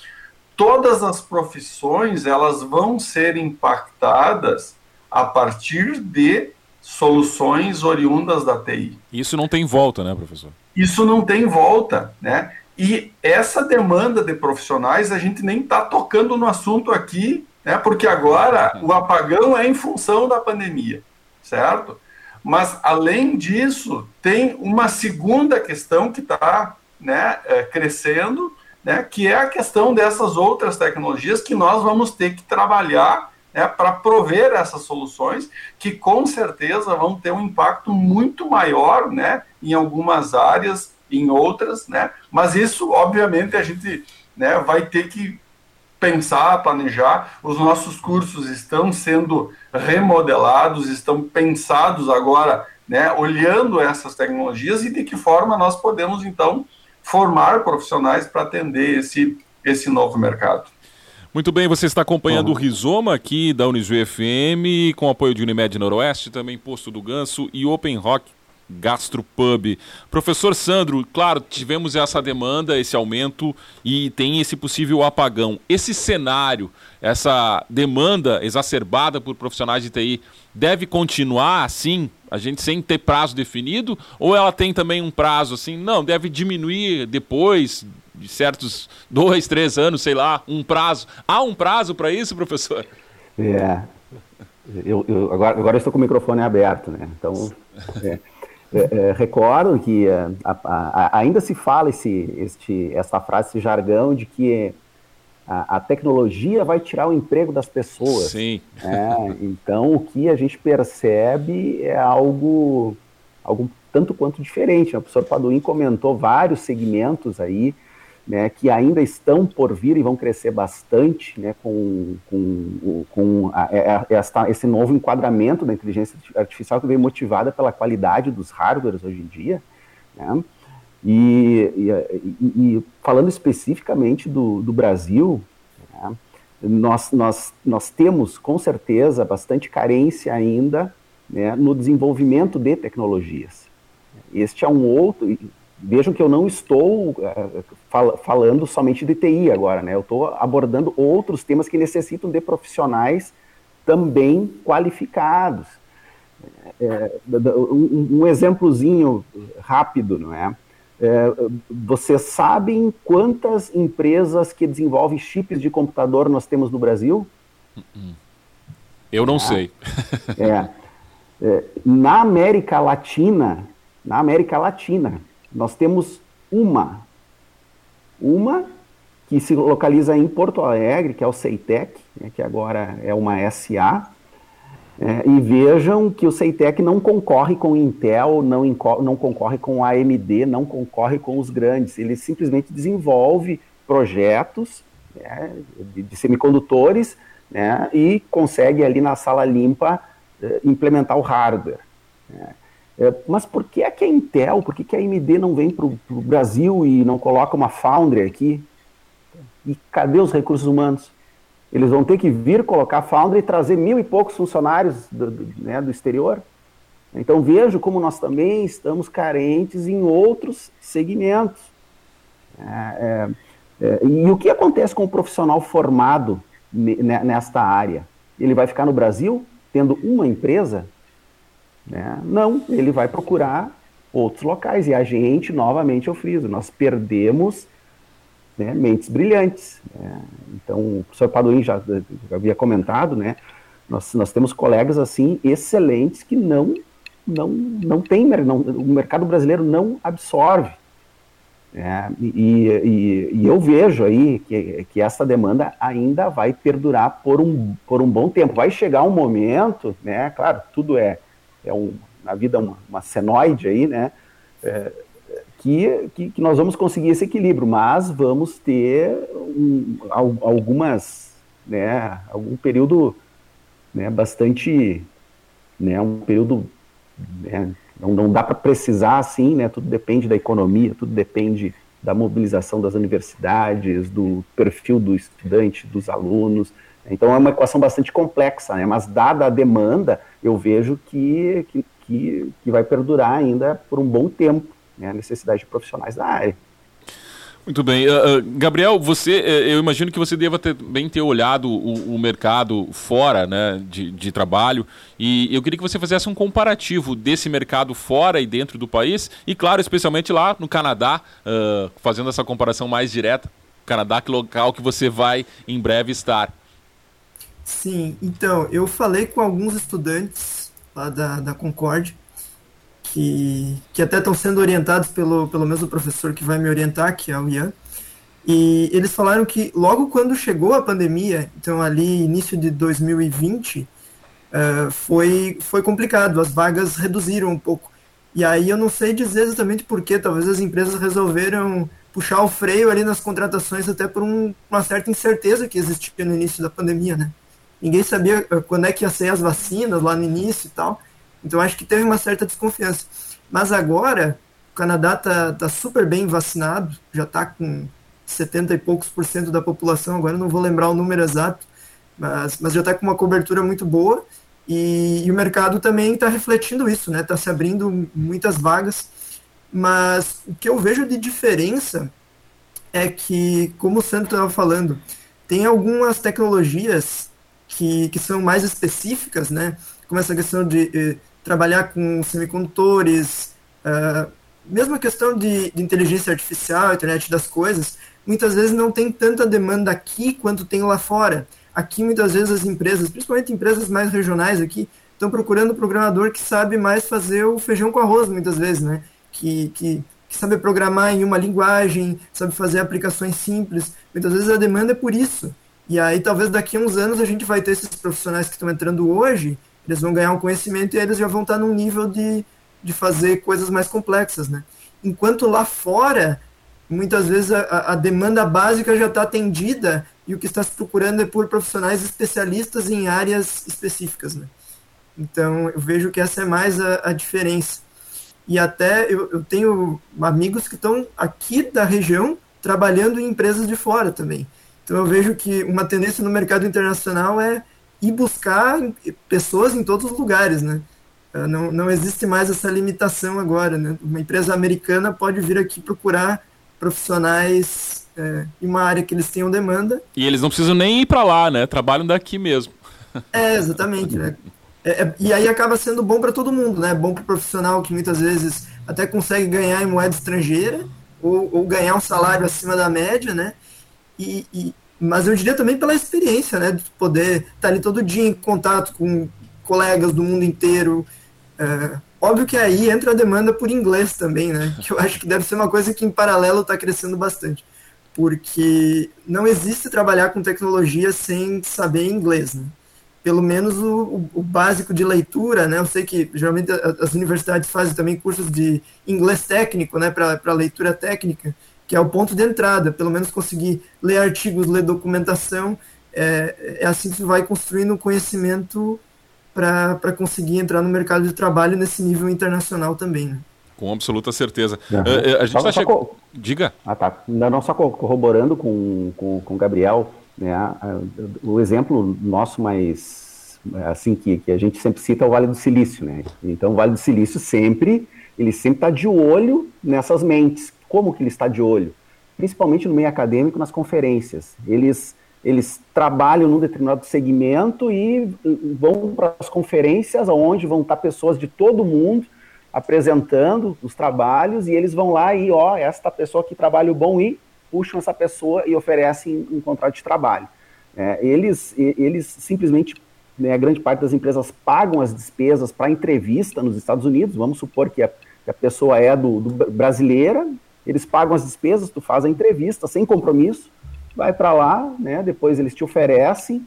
todas as profissões elas vão ser impactadas a partir de soluções oriundas da TI. Isso não tem volta, né, professor? Isso não tem volta, né? E essa demanda de profissionais, a gente nem está tocando no assunto aqui, né? Porque agora o apagão é em função da pandemia, certo? Mas, além disso, tem uma segunda questão que está né, é, crescendo, né, que é a questão dessas outras tecnologias que nós vamos ter que trabalhar né, para prover essas soluções que com certeza vão ter um impacto muito maior né, em algumas áreas, em outras, né, mas isso, obviamente, a gente né, vai ter que pensar, planejar. Os nossos cursos estão sendo remodelados, estão pensados agora, né, olhando essas tecnologias e de que forma nós podemos, então, formar profissionais para atender esse, esse novo mercado. Muito bem, você está acompanhando uhum. o Rizoma aqui da Unisu FM, com apoio de Unimed Noroeste, também Posto do Ganso e Open Rock Gastropub. Professor Sandro, claro, tivemos essa demanda, esse aumento e tem esse possível apagão. Esse cenário, essa demanda exacerbada por profissionais de TI, deve continuar assim, a gente sem ter prazo definido? Ou ela tem também um prazo assim, não, deve diminuir depois, de certos dois, três anos, sei lá, um prazo. Há um prazo para isso, professor? É. Eu, eu, agora, agora eu estou com o microfone aberto, né? Então, é, é, é, recordo que é, a, a, ainda se fala esse, este, essa frase, esse jargão de que a, a, tecnologia vai tirar o emprego das pessoas. Sim. Né? Então, o que a gente percebe é algo, algo tanto quanto diferente. O professor Paduim comentou vários segmentos aí, né, que ainda estão por vir e vão crescer bastante né, com, com, com a, a, é, é, esta, esse novo enquadramento da inteligência artificial que vem motivada pela qualidade dos hardwares hoje em dia. Né? E, e, e, falando especificamente do, do Brasil, né, nós, nós, nós temos com certeza bastante carência ainda né, no desenvolvimento de tecnologias. Este é um outro, Vejam que eu não estou uh, fal falando somente de TI agora, né? Eu estou abordando outros temas que necessitam de profissionais também qualificados. É, um, um, exemplozinho rápido, não é? é? Vocês sabem quantas empresas que desenvolvem chips de computador nós temos no Brasil? Eu não ah, sei. é, é, na América Latina, na América Latina, nós temos uma, uma que se localiza em Porto Alegre, que é o Ceitec, né, que agora é uma SA, é, e vejam que o Ceitec não concorre com Intel, não, não concorre com a AMD, não concorre com os grandes. Ele simplesmente desenvolve projetos né, de, de, semicondutores né, e consegue ali na sala limpa eh, implementar o hardware. Né. É, mas por que, é que a Intel, por que, que a AMD não vem para o Brasil e não coloca uma Foundry aqui? E cadê os recursos humanos? Eles vão ter que vir colocar Foundry e trazer mil e poucos funcionários do, do, né, do exterior. Então vejo como nós também estamos carentes em outros segmentos. É, é, é e o que acontece com o profissional formado nesta área? Ele vai ficar no Brasil tendo uma empresa né? Não, ele vai procurar outros locais. E a gente, novamente, eu friso, nós perdemos né, mentes brilhantes. Né? Então, o professor Padoim já, já, havia comentado, né, nós, nós temos colegas assim excelentes que não não não tem não, o mercado brasileiro não absorve é, e, e, e, eu vejo aí que, que essa demanda ainda vai perdurar por um, por um bom tempo. Vai chegar um momento, né? Claro, tudo é, é um, na vida uma, uma senoide aí, né? É, que, que, que, nós vamos conseguir esse equilíbrio, mas vamos ter um, algumas, né? Algum período, né? Bastante, né? Um período né, não, não dá para precisar assim, né? Tudo depende da economia, tudo depende da mobilização das universidades, do perfil do estudante, dos alunos. Então é uma equação bastante complexa, né? Mas dada a demanda, eu vejo que, que, que, vai perdurar ainda por um bom tempo né? a necessidade de profissionais da área. Muito bem. Uh, Gabriel, você, uh, eu imagino que você deva ter, bem ter olhado o, o mercado fora né, de, de, trabalho e eu queria que você fizesse um comparativo desse mercado fora e dentro do país e, claro, especialmente lá no Canadá, fazendo essa comparação mais direta. Canadá, que local que você vai em breve estar. Sim, então, eu falei com alguns estudantes lá da, da Concorde que, que até estão sendo orientados pelo, pelo mesmo professor que vai me orientar, que é o Ian. E eles falaram que logo quando chegou a pandemia, então ali início de 2020, uh, eh, foi, foi complicado, as vagas reduziram um pouco. E aí eu não sei dizer exatamente por que, talvez as empresas resolveram puxar o freio ali nas contratações até por um, uma certa incerteza que existia no início da pandemia, né? Ninguém sabia eh, quando é que ia ser as vacinas lá no início e tal. Então acho que teve uma certa desconfiança. Mas agora, o Canadá está tá super bem vacinado, já está com 70 e poucos por cento da população, agora não vou lembrar o número exato, mas, mas já está com uma cobertura muito boa e, e o mercado também está refletindo isso, né? Está se abrindo muitas vagas, mas o que eu vejo de diferença é que, como o Santo estava falando, tem algumas tecnologias que, que são mais específicas, né? Como essa questão de eh, trabalhar com semicondutores, uh, mesmo a questão de, de, inteligência artificial, internet das coisas, muitas vezes não tem tanta demanda aqui quanto tem lá fora. Aqui, muitas vezes, as empresas, principalmente empresas mais regionais aqui, estão procurando um programador que sabe mais fazer o feijão com arroz, muitas vezes, né? Que, que, que sabe programar em uma linguagem, sabe fazer aplicações simples. Muitas vezes a demanda é por isso. E aí, talvez daqui a uns anos, a gente vai ter esses profissionais que estão entrando hoje eles vão ganhar um conhecimento e eles já vão estar num nível de, de fazer coisas mais complexas, né? Enquanto lá fora, muitas vezes a, a demanda básica já está atendida e o que está se procurando é por profissionais especialistas em áreas específicas, né? Então, eu vejo que essa é mais a, a diferença. E até eu, eu tenho amigos que estão aqui da região trabalhando em empresas de fora também. Então, eu vejo que uma tendência no mercado internacional é e buscar pessoas em todos os lugares, né? Ah, não, não existe mais essa limitação agora, né? Uma empresa americana pode vir aqui procurar profissionais é, em uma área que eles tenham demanda. E eles não precisam nem ir para lá, né? Trabalham daqui mesmo. É, exatamente, né? É, é, e aí acaba sendo bom para todo mundo, né? Bom para o profissional que muitas vezes até consegue ganhar em moeda estrangeira ou, ou ganhar um salário acima da média, né? E, e, mas eu diria também pela experiência, né, de poder estar tá ali todo dia em contato com colegas do mundo inteiro. É, óbvio que aí entra a demanda por inglês também, né, que eu acho que deve ser uma coisa que em paralelo está crescendo bastante, porque não existe trabalhar com tecnologia sem saber inglês, né? Pelo menos o, o, básico de leitura, né? Eu sei que geralmente as universidades fazem também cursos de inglês técnico, né, para leitura técnica que é o ponto de entrada, pelo menos conseguir ler artigos, ler documentação, é, é assim que você vai construindo um conhecimento para conseguir entrar no mercado de trabalho nesse nível internacional também. Né? Com absoluta certeza. Uhum. Uh, a gente tá che... co... Diga. Ah, tá. Não, só corroborando com, com, com o Gabriel, né, o exemplo nosso mais assim que, que a gente sempre cita é o Vale do Silício, né? Então o Vale do Silício sempre ele sempre está de olho nessas mentes como que ele está de olho? Principalmente no meio acadêmico, nas conferências. Eles, eles trabalham num determinado segmento e vão para as conferências, onde vão estar pessoas de todo mundo apresentando os trabalhos, e eles vão lá e, ó, esta pessoa que trabalho bom e puxam essa pessoa e oferecem um contrato de trabalho. É, eles, eles simplesmente, né, a grande parte das empresas pagam as despesas para entrevista nos Estados Unidos, vamos supor que a, que a pessoa é do, do, brasileira, eles pagam as despesas, tu faz a entrevista sem compromisso, vai para lá, né, depois eles te oferecem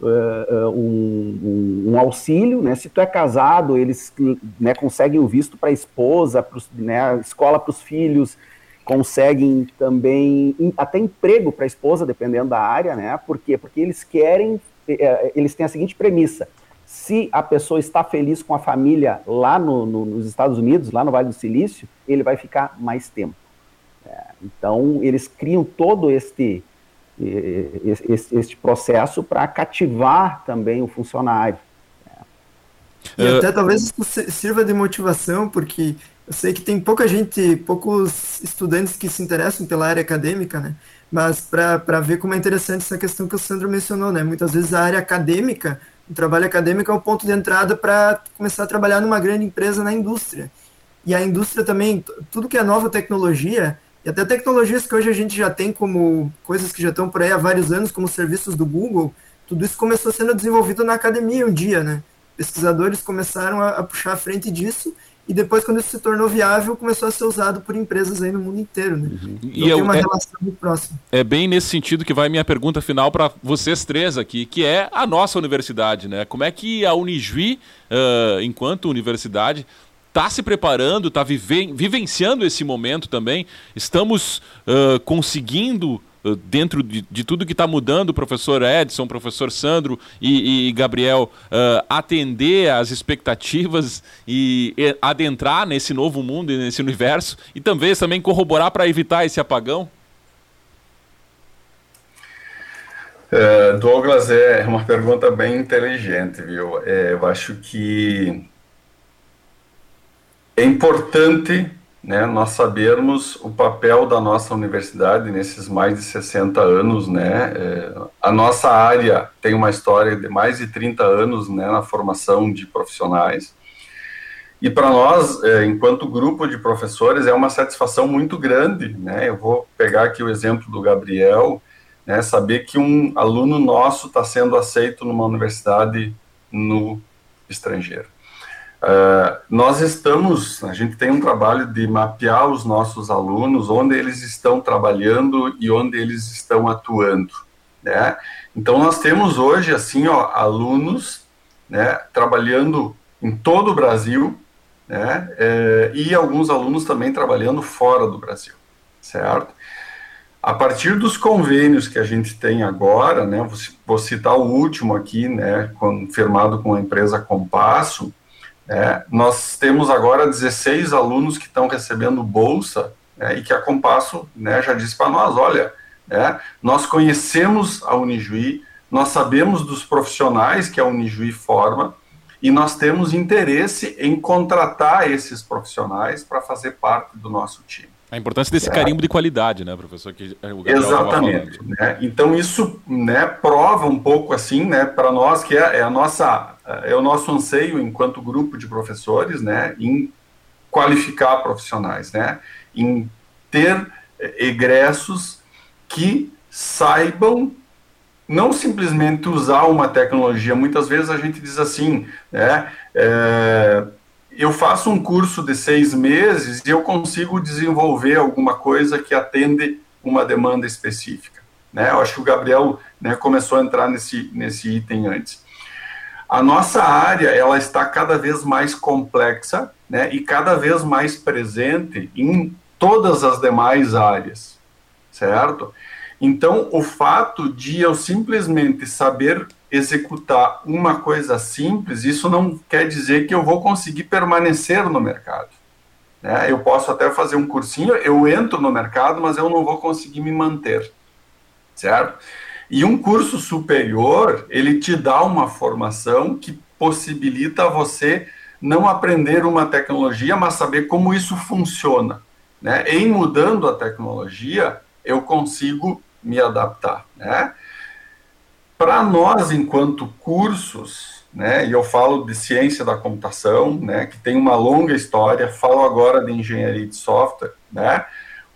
uh, um, um, um, auxílio, né, se tu é casado, eles né, conseguem o visto para a esposa, pros, né, escola para os filhos, conseguem também até emprego para a esposa, dependendo da área, né? Por quê? Porque eles querem, é, eles têm a seguinte premissa: se a pessoa está feliz com a família lá no, no, nos Estados Unidos, lá no Vale do Silício, ele vai ficar mais tempo. É, então, eles criam todo este, este, este processo para cativar também o funcionário. E uh, até talvez isso sirva de motivação, porque eu sei que tem pouca gente, poucos estudantes que se interessam pela área acadêmica, né? Mas para ver como é interessante essa questão que o Sandro mencionou, né? Muitas vezes a área acadêmica, o trabalho acadêmico é o ponto de entrada para começar a trabalhar numa grande empresa na indústria. E a indústria também, tudo que é nova tecnologia, e até tecnologias que hoje a gente já tem como coisas que já estão por aí há vários anos, como serviços do Google, tudo isso começou sendo desenvolvido na academia um dia, né? pesquisadores começaram a, a, puxar a frente disso e depois quando isso se tornou viável começou a ser usado por empresas aí no mundo inteiro, né? Uhum. Então, e tem uma é, relação muito próxima. É bem nesse sentido que vai minha pergunta final para vocês três aqui, que é a nossa universidade, né? Como é que a Unijuí, uh, enquanto universidade, está se preparando, está vive vivenciando esse momento também? Estamos uh, conseguindo dentro de, de tudo que está mudando, professor Edson, professor Sandro e, e Gabriel, uh, atender às expectativas e, e, adentrar nesse novo mundo e nesse universo e também, também corroborar para evitar esse apagão? É, Douglas, é uma pergunta bem inteligente, viu? É, eu acho que é importante né, nós sabermos o papel da nossa universidade nesses mais de 60 anos, né, é, a nossa área tem uma história de mais de 30 anos, né, na formação de profissionais, e para nós, é, enquanto grupo de professores, é uma satisfação muito grande, né, eu vou pegar aqui o exemplo do Gabriel, né, saber que um aluno nosso está sendo aceito numa universidade no estrangeiro. Uh, nós estamos, a gente tem um trabalho de mapear os nossos alunos, onde eles estão trabalhando e onde eles estão atuando, né? Então nós temos hoje, assim, ó, alunos, né, trabalhando em todo o Brasil, né, é, e alguns alunos também trabalhando fora do Brasil, certo? A partir dos convênios que a gente tem agora, né, vou, citar o último aqui, né, firmado com a empresa Compasso, é, nós temos agora 16 alunos que estão recebendo bolsa né, e que a Compasso né, já disse para nós, olha, né, nós conhecemos a Unijuí, nós sabemos dos profissionais que a Unijuí forma e nós temos interesse em contratar esses profissionais para fazer parte do nosso time. A importância desse é. carimbo de qualidade, né, professor? Que Exatamente. Né? Então isso né, prova um pouco assim, né, para nós que é, é, a nossa é o nosso anseio enquanto grupo de professores, né, em qualificar profissionais, né, em ter egressos que saibam não simplesmente usar uma tecnologia. Muitas vezes a gente diz assim, né, é, eu faço um curso de seis meses e eu consigo desenvolver alguma coisa que atende uma demanda específica. Né? Eu acho que o Gabriel né, começou a entrar nesse, nesse item antes. A nossa área ela está cada vez mais complexa né, e cada vez mais presente em todas as demais áreas, certo? Então, o fato de eu simplesmente saber executar uma coisa simples, isso não quer dizer que eu vou conseguir permanecer no mercado. Né? Eu posso até fazer um cursinho, eu entro no mercado, mas eu não vou conseguir me manter, certo? E um curso superior, ele te dá uma formação que possibilita você não aprender uma tecnologia, mas saber como isso funciona. Né? Em mudando a tecnologia, eu consigo me adaptar. Né? Para nós, enquanto cursos, né, e eu falo de ciência da computação, né, que tem uma longa história, falo agora de engenharia de software, né,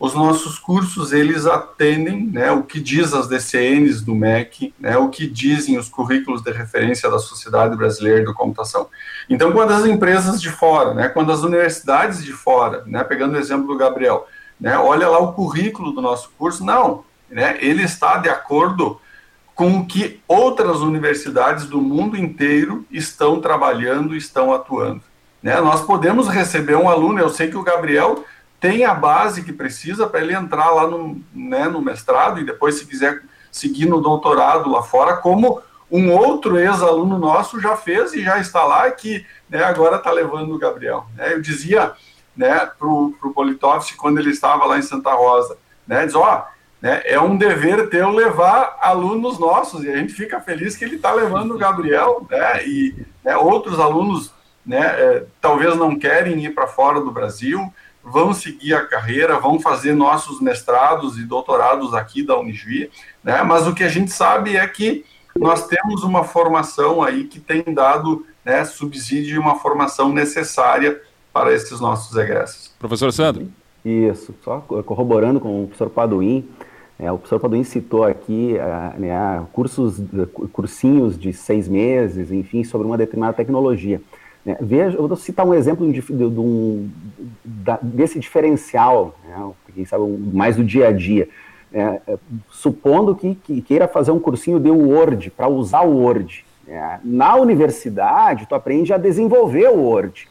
os nossos cursos eles atendem né, o que diz as DCNs do MEC, né, o que dizem os currículos de referência da Sociedade Brasileira de Computação. Então, quando as empresas de fora, né, quando as universidades de fora, né, pegando o exemplo do Gabriel, né, olha lá o currículo do nosso curso, não, né, ele está de acordo com o que outras universidades do mundo inteiro estão trabalhando, estão atuando. Né? Nós podemos receber um aluno, eu sei que o Gabriel tem a base que precisa para ele entrar lá no, né, no mestrado e depois, se quiser seguir no doutorado lá fora, como um outro ex-aluno nosso já fez e já está lá, que né, agora está levando o Gabriel. Né? Eu dizia né, para o Politovski, quando ele estava lá em Santa Rosa, né, diz, ó, né, é um dever teu levar alunos nossos, e a gente fica feliz que ele está levando o Gabriel, né, e né, outros alunos né, é, talvez não querem ir para fora do Brasil, vão seguir a carreira, vão fazer nossos mestrados e doutorados aqui da Unijuí, né? Mas o que a gente sabe é que nós temos uma formação aí que tem dado né, subsídio e uma formação necessária para esses nossos egressos. Professor Sandro. Isso, só corroborando com o professor Paduim, é, o professor Paduim citou aqui uh, né, cursos, cursinhos de seis meses, enfim, sobre uma determinada tecnologia. Né? Veja, eu vou citar um exemplo de, de, de um, da, desse diferencial, né? quem sabe mais do dia a dia. Né? É, supondo que, que, queira fazer um cursinho de Word, para usar o Word. Né? Na universidade, tu aprende a desenvolver o Word.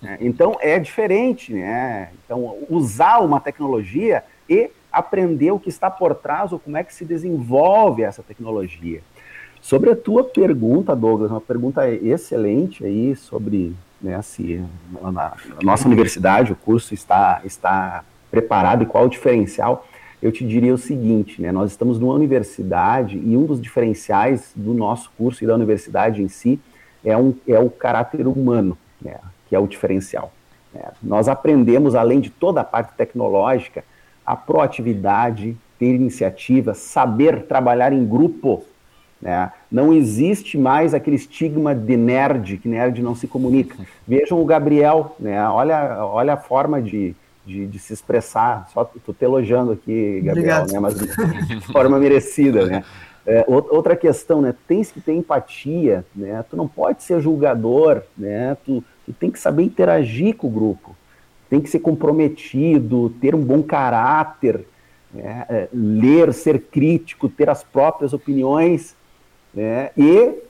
Né? Então, é diferente. Né? Então, usar uma tecnologia e aprender o que está por trás ou como é que se desenvolve essa tecnologia. Sobre a tua pergunta, Douglas, uma pergunta excelente aí sobre né, se na, nossa universidade o curso está, está preparado e qual o diferencial. Eu te diria o seguinte, né, nós estamos numa universidade e um dos diferenciais do nosso curso e da universidade em si é, um, é o caráter humano, né, que é o diferencial. Né. Nós aprendemos, além de toda a parte tecnológica, a proatividade, ter iniciativa, saber trabalhar em grupo, né? Não existe mais aquele estigma de nerd, que nerd não se comunica. Vejam o Gabriel, né? olha, olha a forma de, de, de se expressar. Só estou te elogiando aqui, Gabriel, né? mas de forma merecida. Né? É, outra questão, né? tens que ter empatia, né? tu não pode ser julgador, né? tu, tu tem que saber interagir com o grupo, tem que ser comprometido, ter um bom caráter, né? É, ler, ser crítico, ter as próprias opiniões né, e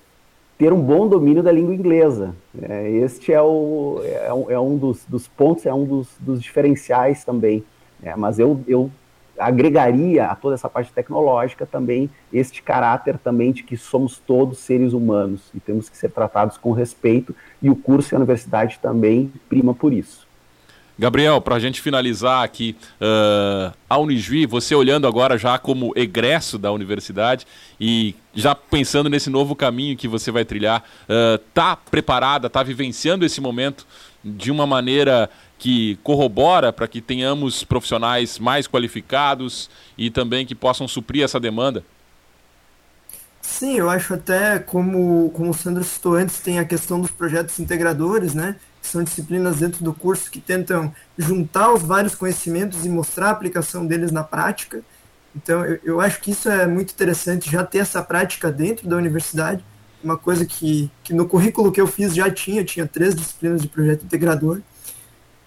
ter um bom domínio da língua inglesa. Né, este é, o, é, um, é um dos, dos, pontos, é um dos, dos diferenciais também. Né, mas eu, eu agregaria a toda essa parte tecnológica também este caráter também de que somos todos seres humanos e temos que ser tratados com respeito e o curso e a universidade também prima por isso. Gabriel, para a gente finalizar aqui, uh, a Unijuí, você olhando agora já como egresso da universidade e já pensando nesse novo caminho que você vai trilhar, está uh, preparada, está vivenciando esse momento de uma maneira que corrobora para que tenhamos profissionais mais qualificados e também que possam suprir essa demanda? Sim, eu acho até, como, como o Sandro citou antes, tem a questão dos projetos integradores, né? São disciplinas dentro do curso que tentam juntar os vários conhecimentos e mostrar a aplicação deles na prática. Então, eu, eu acho que isso é muito interessante, já ter essa prática dentro da universidade, uma coisa que, que no currículo que eu fiz já tinha, tinha três disciplinas de projeto integrador.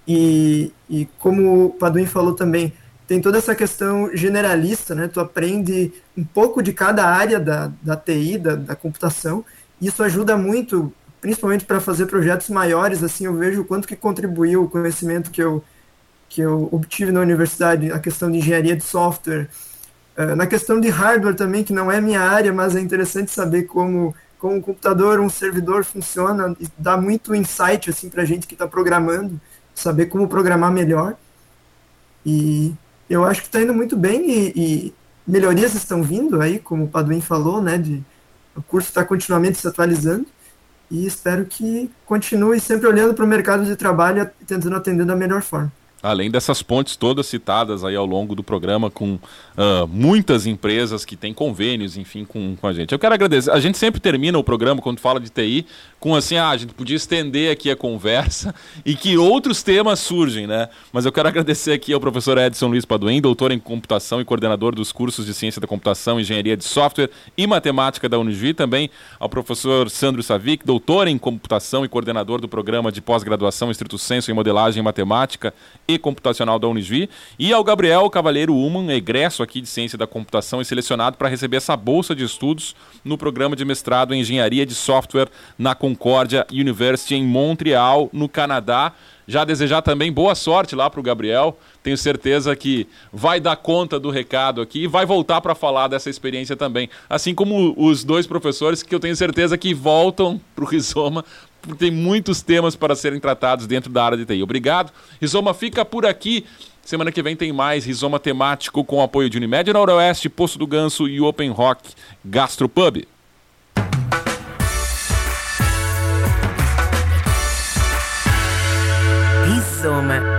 E, e como o Paduim falou também, tem toda essa questão generalista, né? Tu aprende um pouco de cada área da, da TI, da, da computação, e isso ajuda muito principalmente para fazer projetos maiores, assim, eu vejo o quanto que contribuiu o conhecimento que eu, que eu obtive na universidade, a questão de engenharia de software, uh, na questão de hardware também, que não é minha área, mas é interessante saber como, como um computador, um servidor funciona, e dá muito insight, assim, para a gente que está programando, saber como programar melhor, e eu acho que está indo muito bem, e, e melhorias estão vindo aí, como o Paduim falou, né, de, o curso está continuamente se atualizando, e espero que continue sempre olhando para o mercado de trabalho e tentando atender da melhor forma. Além dessas pontes todas citadas aí ao longo do programa com uh, muitas empresas que têm convênios, enfim, com, com a gente. Eu quero agradecer. A gente sempre termina o programa, quando fala de TI, com assim, ah, a gente podia estender aqui a conversa e que outros temas surgem, né? Mas eu quero agradecer aqui ao professor Edson Luiz Paduim, doutor em computação e coordenador dos cursos de ciência da computação, engenharia de software e matemática da Unijuí, também ao professor Sandro Savic, doutor em computação e coordenador do programa de pós-graduação Estrito Senso em modelagem matemática e computacional da Unisvi, e ao Gabriel Cavalheiro Uman, egresso aqui de Ciência da Computação e selecionado para receber essa bolsa de estudos no programa de mestrado em Engenharia de Software na Concordia University em Montreal, no Canadá. Já desejar também boa sorte lá para o Gabriel. Tenho certeza que vai dar conta do recado aqui e vai voltar para falar dessa experiência também. Assim como os dois professores que eu tenho certeza que voltam para o Rizoma tem muitos temas para serem tratados dentro da área de TI. Obrigado. Rizoma fica por aqui. Semana que vem tem mais Rizoma temático com apoio de Unimed Noroeste, Poço do Ganso e Open Rock Gastropub. Rizoma.